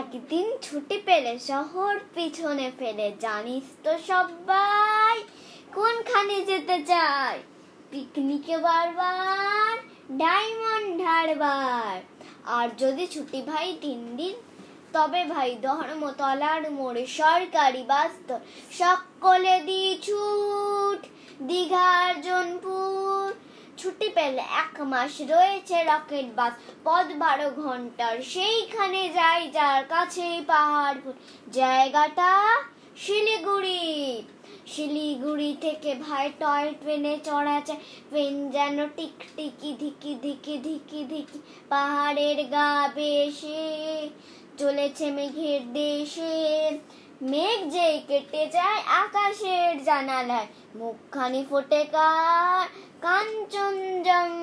একদিন ছুটি পেলে শহর পিছনে ফেলে, জানিস তো সবাই কোনখানে যেতে চাই পিকনিকে বারবার, ডায়মন্ড হারবার। আর যদি ছুটি ভাই তিন দিন, তবে ভাই ধর্মতলার মোড়ে সরকারি বাস তো সকলে দি ছুট। দীঘার জনপুর ছুটি পেলে এক মাস রয়েছে রকেট বাস পদ বারো ঘণ্টার। সেইখানে যাই যার কাছেই পাহাড় জায়গাটা শিলিগুড়ি। শিলিগুড়ি থেকে ভাই টয় ট্রেনে চড়া যায়। ট্রেন যেন টিকটিকি ধিকি ধিকি ধিকি ধিকি, পাহাড়ের গা বেশে চলেছে মেঘের দেশে। মেঘ যে কেটে যায় আকাশের জানালায় মুখখানি ফোটে কার কাঞ্চনজঙ্ঘার